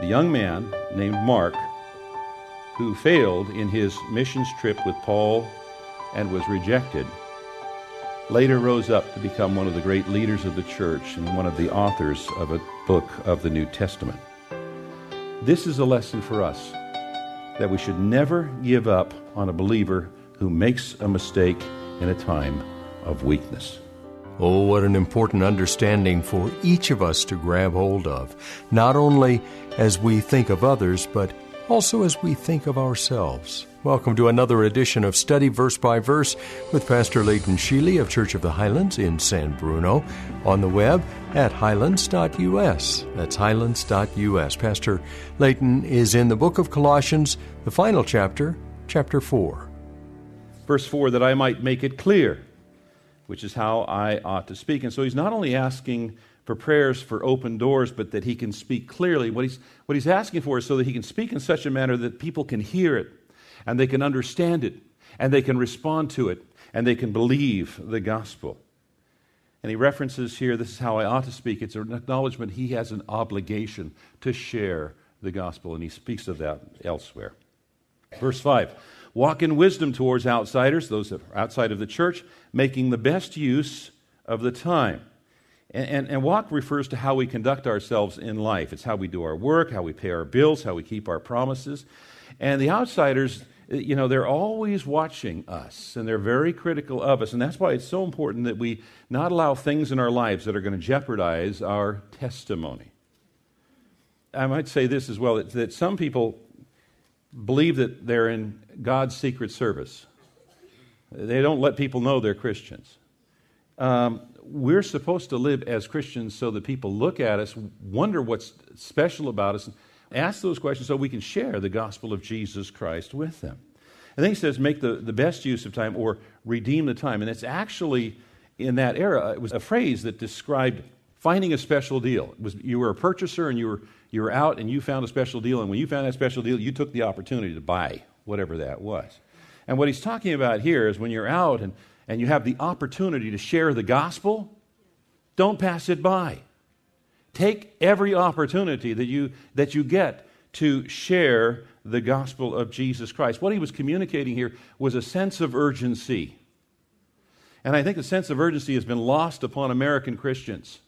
The young man named Mark, who failed in his missions trip with Paul and was rejected, later rose up to become one of the great leaders of the church and one of the authors of a book of the New Testament. This is a lesson for us that we should never give up on a believer who makes a mistake in a time of weakness. Oh, what an important understanding for each of us to grab hold of, not only as we think of others, but also as we think of ourselves. Welcome to another edition of Study Verse by Verse with Pastor Leighton Sheely of Church of the Highlands in San Bruno on the web at highlands.us. That's highlands.us. Pastor Leighton is in the book of Colossians, the final chapter, chapter 4. Verse 4 that I might make it clear, which is how I ought to speak. And so he's not only asking for prayers for open doors, but that he can speak clearly. What he's, what he's asking for is so that he can speak in such a manner that people can hear it and they can understand it and they can respond to it and they can believe the gospel. And he references here, this is how I ought to speak. It's an acknowledgement he has an obligation to share the gospel, and he speaks of that elsewhere. Verse 5 Walk in wisdom towards outsiders, those that are outside of the church, making the best use of the time. And, and, and, walk refers to how we conduct ourselves in life. It's how we do our work, how we pay our bills, how we keep our promises. And the outsiders, you know, they're always watching us and they're very critical of us. And that's why it's so important that we not allow things in our lives that are going to jeopardize our testimony. I might say this as well that, that some people believe that they're in God's secret service. They don't let people know they're Christians. Um, we're supposed to live as Christians so that people look at us, wonder what's special about us, ask those questions so we can share the gospel of Jesus Christ with them. And then he says, make the, the best use of time or redeem the time. And it's actually, in that era, it was a phrase that described finding a special deal. It was, you were a purchaser and you were, you were out and you found a special deal. And when you found that special deal, you took the opportunity to buy whatever that was. And what he's talking about here is when you're out and, and you have the opportunity to share the gospel, don't pass it by. Take every opportunity that you, that you get to share the gospel of Jesus Christ. What he was communicating here was a sense of urgency. And I think the sense of urgency has been lost upon American Christians.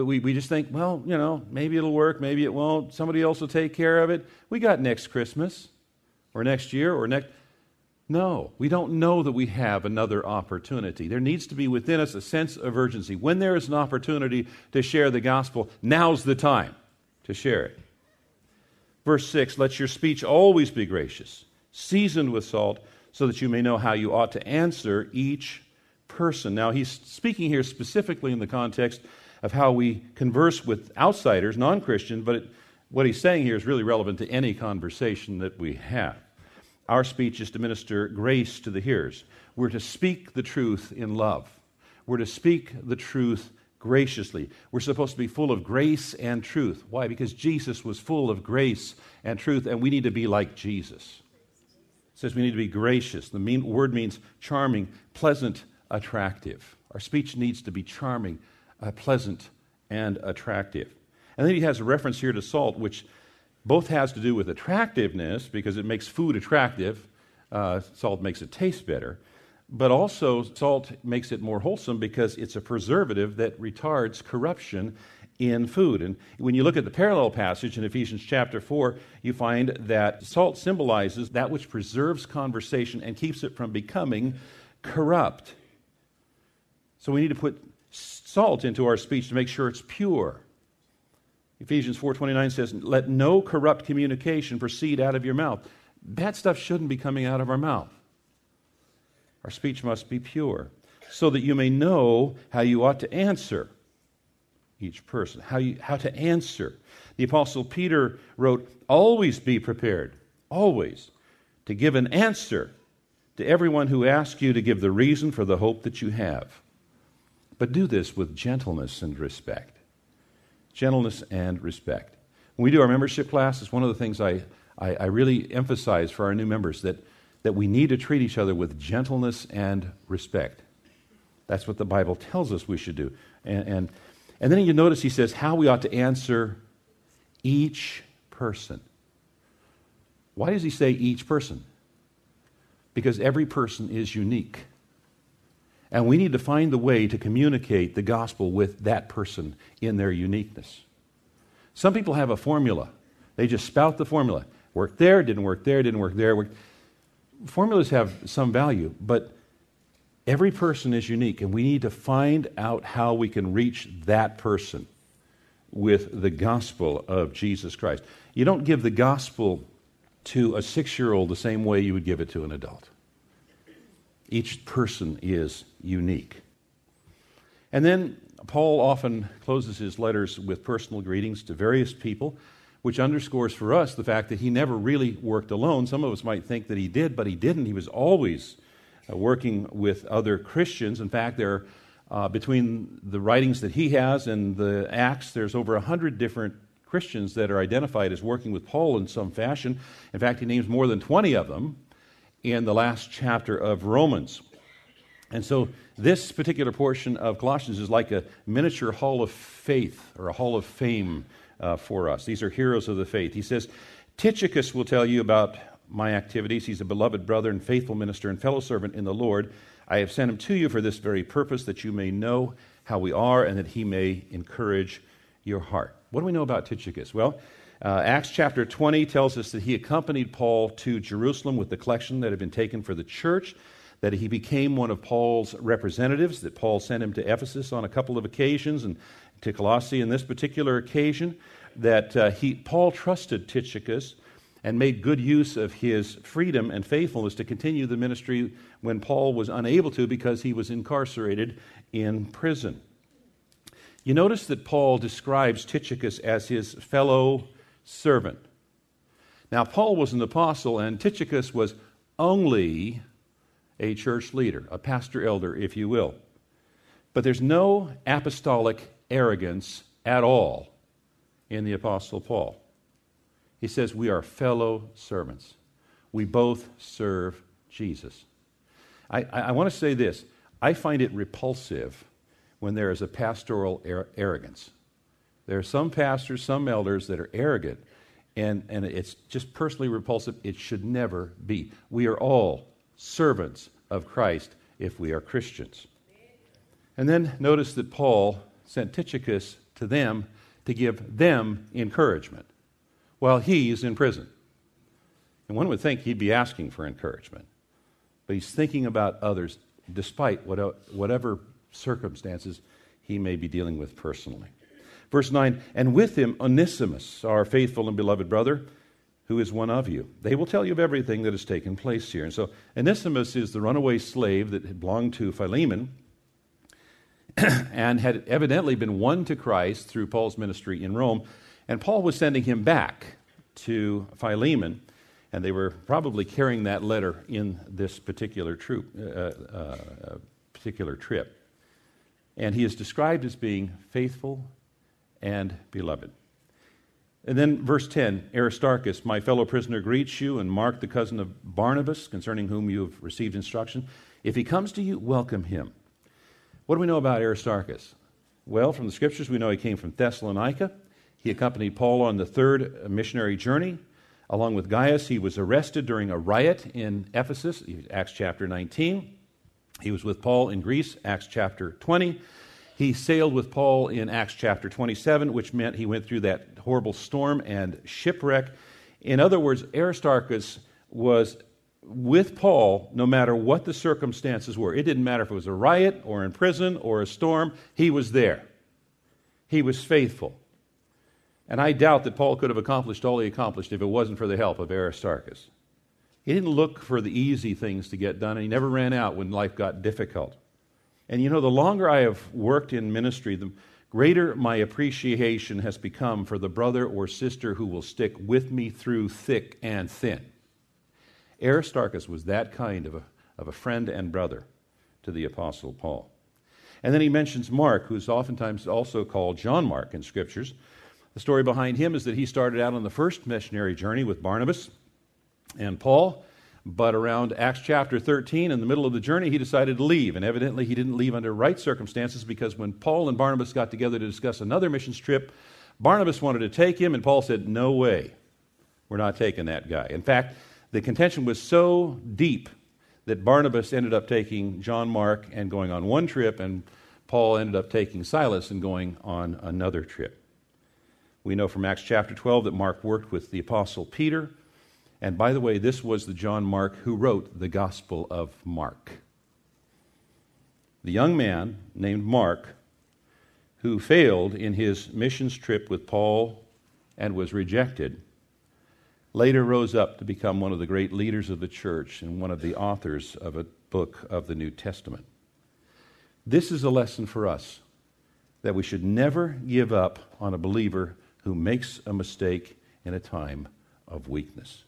But we, we just think, well, you know, maybe it'll work, maybe it won't. Somebody else will take care of it. We got next Christmas or next year or next. No, we don't know that we have another opportunity. There needs to be within us a sense of urgency. When there is an opportunity to share the gospel, now's the time to share it. Verse 6 Let your speech always be gracious, seasoned with salt, so that you may know how you ought to answer each person. Now, he's speaking here specifically in the context of how we converse with outsiders, non Christian, but it, what he's saying here is really relevant to any conversation that we have. Our speech is to minister grace to the hearers. We're to speak the truth in love. We're to speak the truth graciously. We're supposed to be full of grace and truth. Why? Because Jesus was full of grace and truth, and we need to be like Jesus. It says we need to be gracious. The mean, word means charming, pleasant, attractive. Our speech needs to be charming, uh, pleasant, and attractive. And then he has a reference here to salt, which both has to do with attractiveness because it makes food attractive. Uh, salt makes it taste better. But also, salt makes it more wholesome because it's a preservative that retards corruption in food. And when you look at the parallel passage in Ephesians chapter 4, you find that salt symbolizes that which preserves conversation and keeps it from becoming corrupt. So we need to put salt into our speech to make sure it's pure. Ephesians 4:29 says, "Let no corrupt communication proceed out of your mouth." Bad stuff shouldn't be coming out of our mouth. Our speech must be pure, so that you may know how you ought to answer each person, how, you, how to answer. The Apostle Peter wrote, Always be prepared, always, to give an answer to everyone who asks you to give the reason for the hope that you have. But do this with gentleness and respect. Gentleness and respect. When we do our membership class, it's one of the things I, I, I really emphasize for our new members that, that we need to treat each other with gentleness and respect. That's what the Bible tells us we should do. And, and, and then you notice he says how we ought to answer each person. Why does he say each person? Because every person is unique. And we need to find the way to communicate the gospel with that person in their uniqueness. Some people have a formula. They just spout the formula. Worked there, didn't work there, didn't work there. Worked. Formulas have some value, but every person is unique, and we need to find out how we can reach that person with the gospel of Jesus Christ. You don't give the gospel to a six year old the same way you would give it to an adult. Each person is unique. And then Paul often closes his letters with personal greetings to various people, which underscores for us the fact that he never really worked alone. Some of us might think that he did, but he didn't. He was always uh, working with other Christians. In fact, there uh, between the writings that he has and the Acts, there's over a hundred different Christians that are identified as working with Paul in some fashion. In fact, he names more than 20 of them in the last chapter of Romans. And so, this particular portion of Colossians is like a miniature hall of faith or a hall of fame uh, for us. These are heroes of the faith. He says, Tychicus will tell you about my activities. He's a beloved brother and faithful minister and fellow servant in the Lord. I have sent him to you for this very purpose, that you may know how we are and that he may encourage your heart. What do we know about Tychicus? Well, uh, Acts chapter 20 tells us that he accompanied Paul to Jerusalem with the collection that had been taken for the church that he became one of Paul's representatives, that Paul sent him to Ephesus on a couple of occasions and to Colossae in this particular occasion, that uh, he, Paul trusted Tychicus and made good use of his freedom and faithfulness to continue the ministry when Paul was unable to because he was incarcerated in prison. You notice that Paul describes Tychicus as his fellow servant. Now, Paul was an apostle, and Tychicus was only a church leader, a pastor elder, if you will. But there's no apostolic arrogance at all in the Apostle Paul. He says, We are fellow servants. We both serve Jesus. I, I, I want to say this I find it repulsive when there is a pastoral ar- arrogance. There are some pastors, some elders that are arrogant, and, and it's just personally repulsive. It should never be. We are all servants of Christ if we are Christians. And then notice that Paul sent Tychicus to them to give them encouragement while he's in prison. And one would think he'd be asking for encouragement, but he's thinking about others despite whatever circumstances he may be dealing with personally. Verse 9, and with him Onesimus, our faithful and beloved brother who is one of you. They will tell you of everything that has taken place here. And so Onesimus is the runaway slave that had belonged to Philemon and had evidently been won to Christ through Paul's ministry in Rome. And Paul was sending him back to Philemon, and they were probably carrying that letter in this particular, troop, uh, uh, uh, particular trip. And he is described as being faithful and beloved. And then verse 10 Aristarchus, my fellow prisoner, greets you, and Mark, the cousin of Barnabas, concerning whom you have received instruction. If he comes to you, welcome him. What do we know about Aristarchus? Well, from the scriptures, we know he came from Thessalonica. He accompanied Paul on the third missionary journey. Along with Gaius, he was arrested during a riot in Ephesus, Acts chapter 19. He was with Paul in Greece, Acts chapter 20. He sailed with Paul in Acts chapter 27, which meant he went through that horrible storm and shipwreck. In other words, Aristarchus was with Paul no matter what the circumstances were. It didn't matter if it was a riot or in prison or a storm, he was there. He was faithful. And I doubt that Paul could have accomplished all he accomplished if it wasn't for the help of Aristarchus. He didn't look for the easy things to get done, and he never ran out when life got difficult. And you know, the longer I have worked in ministry, the greater my appreciation has become for the brother or sister who will stick with me through thick and thin. Aristarchus was that kind of a, of a friend and brother to the Apostle Paul. And then he mentions Mark, who's oftentimes also called John Mark in scriptures. The story behind him is that he started out on the first missionary journey with Barnabas and Paul, but around Acts chapter 13, in the middle of the journey, he decided to leave. And evidently, he didn't leave under right circumstances because when Paul and Barnabas got together to discuss another missions trip, Barnabas wanted to take him, and Paul said, No way. We're not taking that guy. In fact, the contention was so deep that Barnabas ended up taking John Mark and going on one trip, and Paul ended up taking Silas and going on another trip. We know from Acts chapter 12 that Mark worked with the apostle Peter. And by the way, this was the John Mark who wrote the Gospel of Mark. The young man named Mark, who failed in his missions trip with Paul and was rejected, later rose up to become one of the great leaders of the church and one of the authors of a book of the New Testament. This is a lesson for us that we should never give up on a believer who makes a mistake in a time of weakness.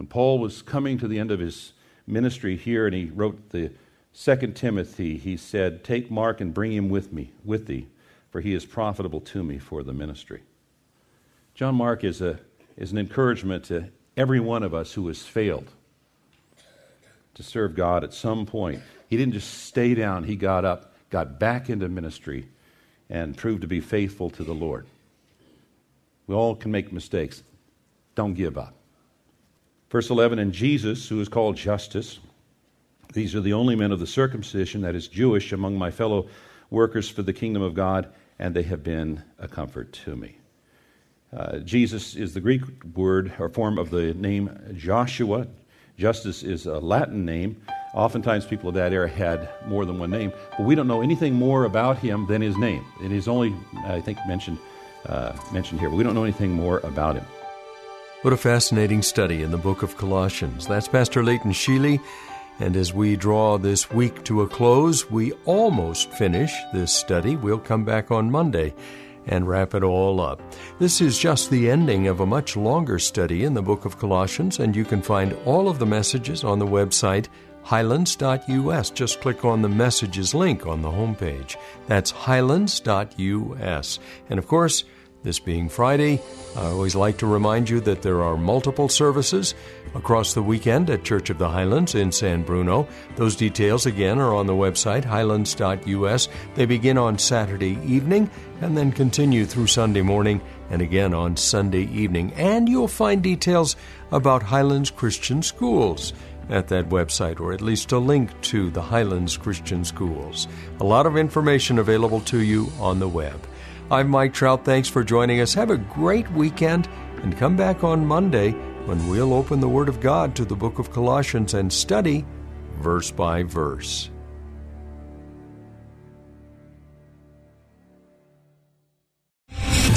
When Paul was coming to the end of his ministry here and he wrote the Second Timothy, he said, Take Mark and bring him with me, with thee, for he is profitable to me for the ministry. John Mark is a is an encouragement to every one of us who has failed to serve God at some point. He didn't just stay down, he got up, got back into ministry, and proved to be faithful to the Lord. We all can make mistakes. Don't give up. Verse 11 And Jesus, who is called Justus, these are the only men of the circumcision that is Jewish among my fellow workers for the kingdom of God, and they have been a comfort to me. Uh, Jesus is the Greek word or form of the name Joshua. Justus is a Latin name. Oftentimes, people of that era had more than one name, but we don't know anything more about him than his name. It is only, I think, mentioned uh, mentioned here, but we don't know anything more about him. What a fascinating study in the book of Colossians. That's Pastor Leighton Sheely. And as we draw this week to a close, we almost finish this study. We'll come back on Monday and wrap it all up. This is just the ending of a much longer study in the book of Colossians, and you can find all of the messages on the website highlands.us. Just click on the messages link on the homepage. That's highlands.us. And of course, this being Friday, I always like to remind you that there are multiple services across the weekend at Church of the Highlands in San Bruno. Those details again are on the website highlands.us. They begin on Saturday evening and then continue through Sunday morning and again on Sunday evening. And you'll find details about Highlands Christian Schools at that website, or at least a link to the Highlands Christian Schools. A lot of information available to you on the web. I'm Mike Trout. Thanks for joining us. Have a great weekend and come back on Monday when we'll open the Word of God to the book of Colossians and study verse by verse.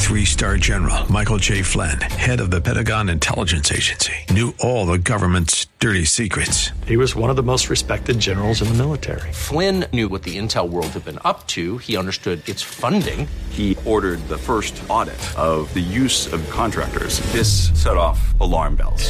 Three star general Michael J. Flynn, head of the Pentagon Intelligence Agency, knew all the government's dirty secrets. He was one of the most respected generals in the military. Flynn knew what the intel world had been up to. He understood its funding. He ordered the first audit of the use of contractors. This set off alarm bells.